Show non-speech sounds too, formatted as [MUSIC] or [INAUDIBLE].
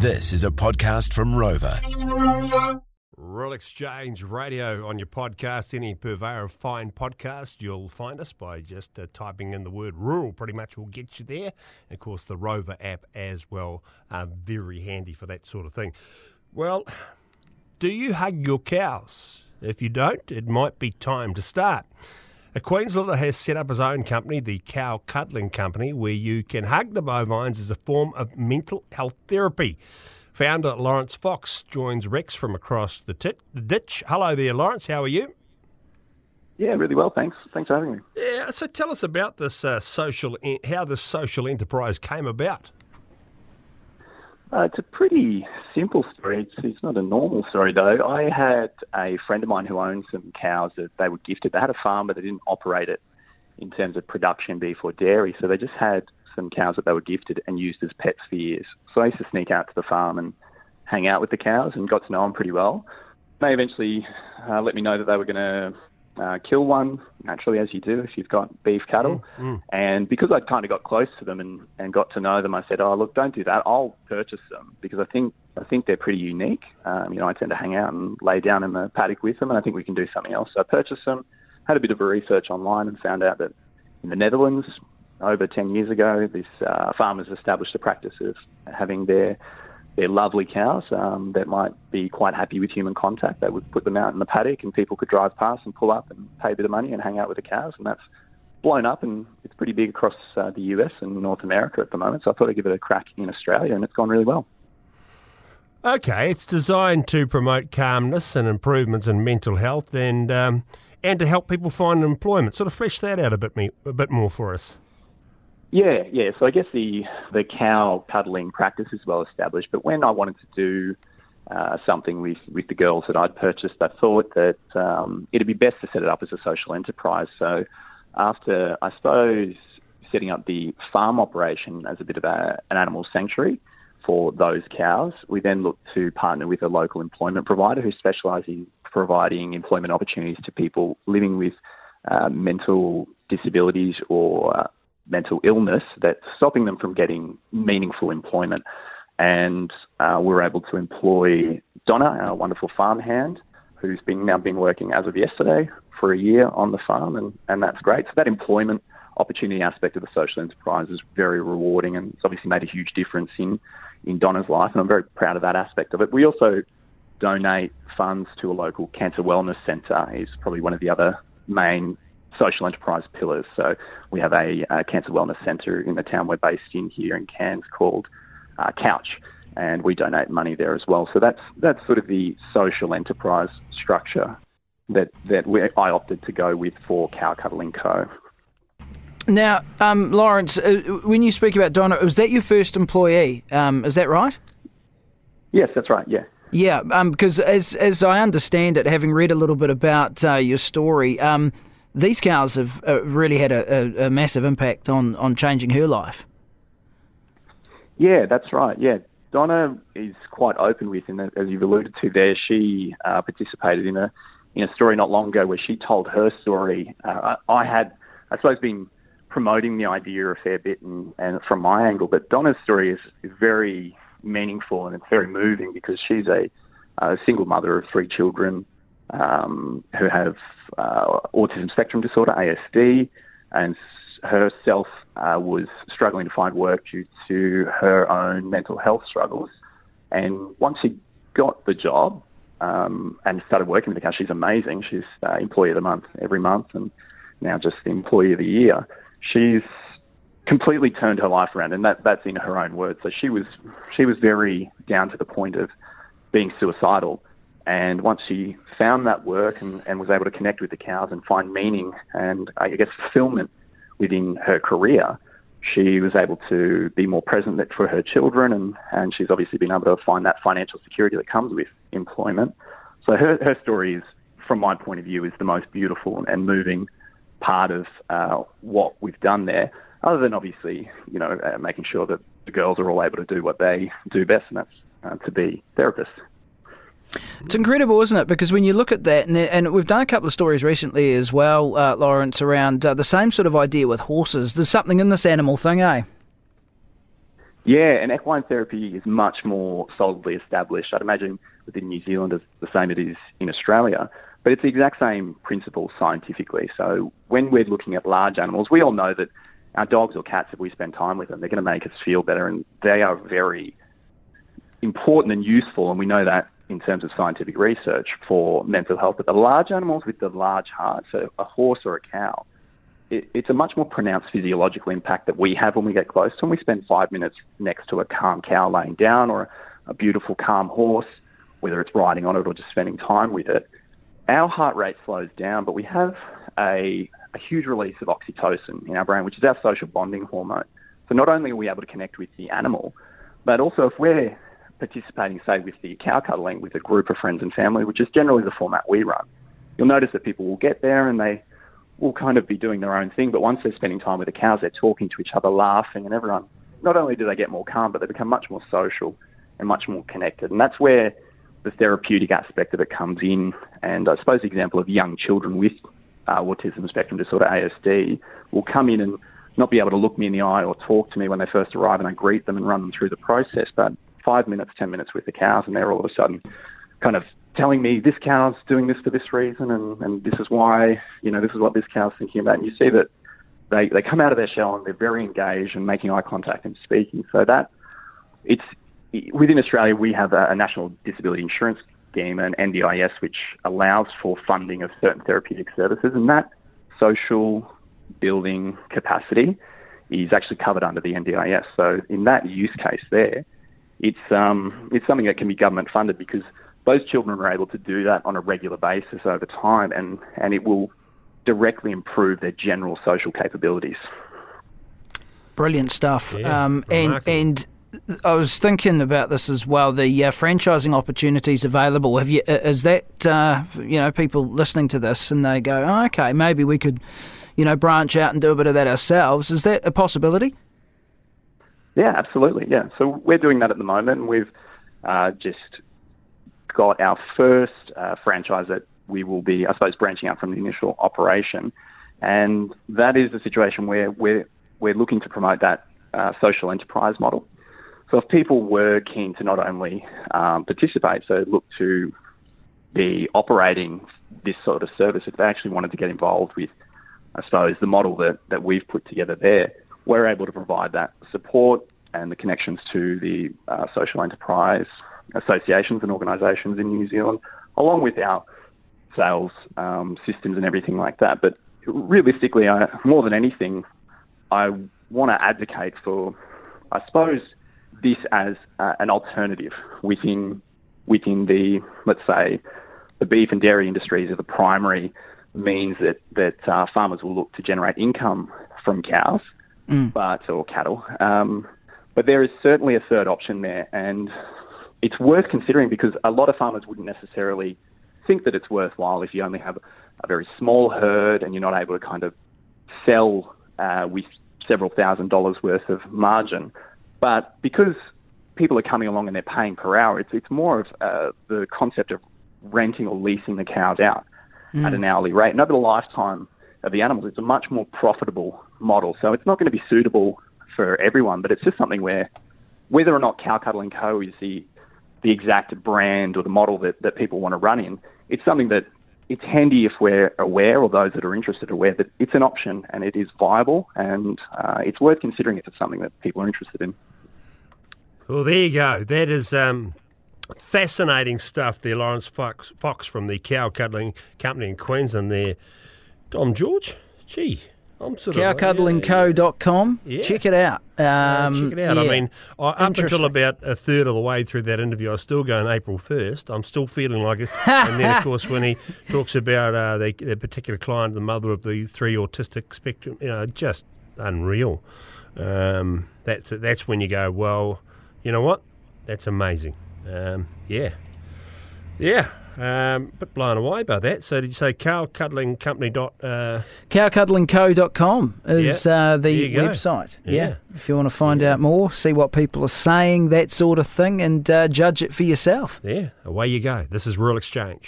This is a podcast from Rova. Rural Exchange Radio on your podcast, any purveyor of fine podcast, you'll find us by just uh, typing in the word rural. Pretty much will get you there. And of course, the Rova app as well, uh, very handy for that sort of thing. Well, do you hug your cows? If you don't, it might be time to start. A Queenslander has set up his own company, the Cow Cuddling Company, where you can hug the bovines as a form of mental health therapy. Founder Lawrence Fox joins Rex from across the, tit- the ditch. Hello there, Lawrence. How are you? Yeah, really well. Thanks. Thanks for having me. Yeah. So tell us about this uh, social, en- how this social enterprise came about. Uh, it's a pretty simple story. It's, it's not a normal story, though. I had a friend of mine who owned some cows that they were gifted. They had a farm, but they didn't operate it in terms of production, beef or dairy. So they just had some cows that they were gifted and used as pets for years. So I used to sneak out to the farm and hang out with the cows and got to know them pretty well. They eventually uh, let me know that they were going to uh, kill one, naturally, as you do if you've got beef cattle. Mm, And because I'd kind of got close to them and, and got to know them, I said, "Oh, look, don't do that. I'll purchase them because I think I think they're pretty unique. Um, you know, I tend to hang out and lay down in the paddock with them, and I think we can do something else." So I purchased them. Had a bit of a research online and found out that in the Netherlands, over 10 years ago, this uh, farmers established a practice of having their their lovely cows um, that might be quite happy with human contact. They would put them out in the paddock, and people could drive past and pull up and pay a bit of money and hang out with the cows. And that's blown up, and it's pretty big across uh, the US and North America at the moment. So I thought I'd give it a crack in Australia, and it's gone really well. Okay, it's designed to promote calmness and improvements in mental health, and um, and to help people find employment. Sort of flesh that out a bit me a bit more for us. Yeah, yeah. So I guess the the cow cuddling practice is well established, but when I wanted to do uh, something with with the girls that I'd purchased, I thought that um, it'd be best to set it up as a social enterprise. So after I suppose setting up the farm operation as a bit of a, an animal sanctuary for those cows, we then looked to partner with a local employment provider who specialises in providing employment opportunities to people living with uh, mental disabilities or uh, mental illness that's stopping them from getting meaningful employment. And uh, we're able to employ Donna, our wonderful farmhand, who's been now been working as of yesterday for a year on the farm, and, and that's great. So that employment opportunity aspect of the social enterprise is very rewarding, and it's obviously made a huge difference in in Donna's life, and I'm very proud of that aspect of it. We also donate funds to a local cancer wellness centre. Is probably one of the other main social enterprise pillars. So we have a, a cancer wellness centre in the town we're based in here in Cairns called uh, Couch, and we donate money there as well. So that's that's sort of the social enterprise structure that that we, I opted to go with for Cow Cuddling Co. Now, um, Lawrence, uh, when you speak about Donna, was that your first employee? Um, is that right? Yes, that's right. Yeah. Yeah, um, because as as I understand it, having read a little bit about uh, your story, um, these cows have uh, really had a, a, a massive impact on, on changing her life. Yeah, that's right. Yeah, Donna is quite open with, and as you've alluded to there, she uh, participated in a in a story not long ago where she told her story. Uh, I, had, I suppose, been promoting the idea a fair bit, and, and from my angle, but Donna's story is, is very meaningful and it's very moving because she's a, a single mother of three children um, who have uh, autism spectrum disorder (ASD), and herself uh, was struggling to find work due to her own mental health struggles. And once she got the job um, and started working with the company, she's amazing. She's uh, employee of the month every month, and now just the employee of the year. She's completely turned her life around, and that, that's in her own words. So she was she was very down to the point of being suicidal. And once she found that work and, and was able to connect with the cows and find meaning and I guess fulfillment within her career, she was able to be more present for her children and, and she's obviously been able to find that financial security that comes with employment. So her, her story is, from my point of view, is the most beautiful and moving part of uh, what we've done there. Other than obviously, you know, uh, making sure that the girls are all able to do what they do best, and that's uh, to be therapists. It's incredible, isn't it? Because when you look at that, and, and we've done a couple of stories recently as well, uh, Lawrence, around uh, the same sort of idea with horses. There's something in this animal thing, eh? Yeah, and equine therapy is much more solidly established. I'd imagine within New Zealand as the same as it is in Australia. But it's the exact same principle scientifically. So when we're looking at large animals, we all know that our dogs or cats, if we spend time with them, they're going to make us feel better, and they are very important and useful. And we know that in terms of scientific research for mental health. But the large animals with the large heart, so a horse or a cow, it, it's a much more pronounced physiological impact that we have when we get close to them. We spend five minutes next to a calm cow laying down or a, a beautiful calm horse, whether it's riding on it or just spending time with it. Our heart rate slows down, but we have a, a huge release of oxytocin in our brain, which is our social bonding hormone. So not only are we able to connect with the animal, but also if we're participating, say, with the cow cuddling with a group of friends and family, which is generally the format we run, you'll notice that people will get there and they will kind of be doing their own thing. But once they're spending time with the cows, they're talking to each other, laughing, and everyone, not only do they get more calm, but they become much more social and much more connected. And that's where the therapeutic aspect of it comes in. And I suppose the example of young children with uh, autism spectrum disorder, ASD, will come in and not be able to look me in the eye or talk to me when they first arrive, and I greet them and run them through the process. But five minutes, ten minutes with the cows, and they're all of a sudden kind of telling me this cow's doing this for this reason, and, and this is why, you know, this is what this cow's thinking about. And you see that they, they come out of their shell and they're very engaged and making eye contact and speaking. So that it's within Australia, we have a, a national disability insurance scheme, an NDIS, which allows for funding of certain therapeutic services, and that social building capacity is actually covered under the NDIS. So in that use case there, it's um, it's something that can be government funded because those children are able to do that on a regular basis over time, and, and it will directly improve their general social capabilities. Brilliant stuff. Yeah, um, and and I was thinking about this as well. The uh, franchising opportunities available. Have you? Is that uh, you know people listening to this and they go, oh, okay, maybe we could, you know, branch out and do a bit of that ourselves. Is that a possibility? Yeah, absolutely. Yeah. So we're doing that at the moment. We've uh, just got our first uh, franchise that we will be, I suppose, branching out from the initial operation, and that is a situation where we're we're looking to promote that uh, social enterprise model. So if people were keen to not only um, participate, so look to be operating this sort of service, if they actually wanted to get involved with, I suppose, the model that, that we've put together there, we're able to provide that support and the connections to the uh, social enterprise associations and organisations in New Zealand, along with our sales um, systems and everything like that. But realistically, I, more than anything, I want to advocate for, I suppose, this as uh, an alternative within within the let's say the beef and dairy industries are the primary means that that uh, farmers will look to generate income from cows, mm. but or cattle. Um, but there is certainly a third option there, and it's worth considering because a lot of farmers wouldn't necessarily think that it's worthwhile if you only have a very small herd and you're not able to kind of sell uh, with several thousand dollars worth of margin. But because people are coming along and they're paying per hour, it's it's more of uh, the concept of renting or leasing the cows out mm. at an hourly rate. And over the lifetime of the animals, it's a much more profitable model. So it's not going to be suitable for everyone, but it's just something where whether or not Cow Cuddling Co. is the the exact brand or the model that, that people want to run in, it's something that it's handy if we're aware or those that are interested are aware that it's an option and it is viable and uh, it's worth considering if it's something that people are interested in. Well, there you go. That is um, fascinating stuff there, Lawrence Fox, Fox from the Cow Cuddling Company in Queensland there. Dom George, gee, I'm sort Cowcuddlingco.com. Yeah. Check it out. Um, check it out. Yeah. I mean, I, up until about a third of the way through that interview, I was still going April 1st. I'm still feeling like it. [LAUGHS] and then, of course, when he talks about uh, the, the, particular client, the mother of the three autistic spectrum, you know, just unreal. Um, that's, that's when you go, well, you know what? That's amazing. Um, yeah. Yeah. Um, but blown away by that. So did you say cowcuddlingcompany dot uh... cowcuddlingco.com is yeah, uh, the website. Yeah. yeah. If you want to find yeah. out more, see what people are saying, that sort of thing, and uh, judge it for yourself. Yeah, away you go. This is Rural Exchange.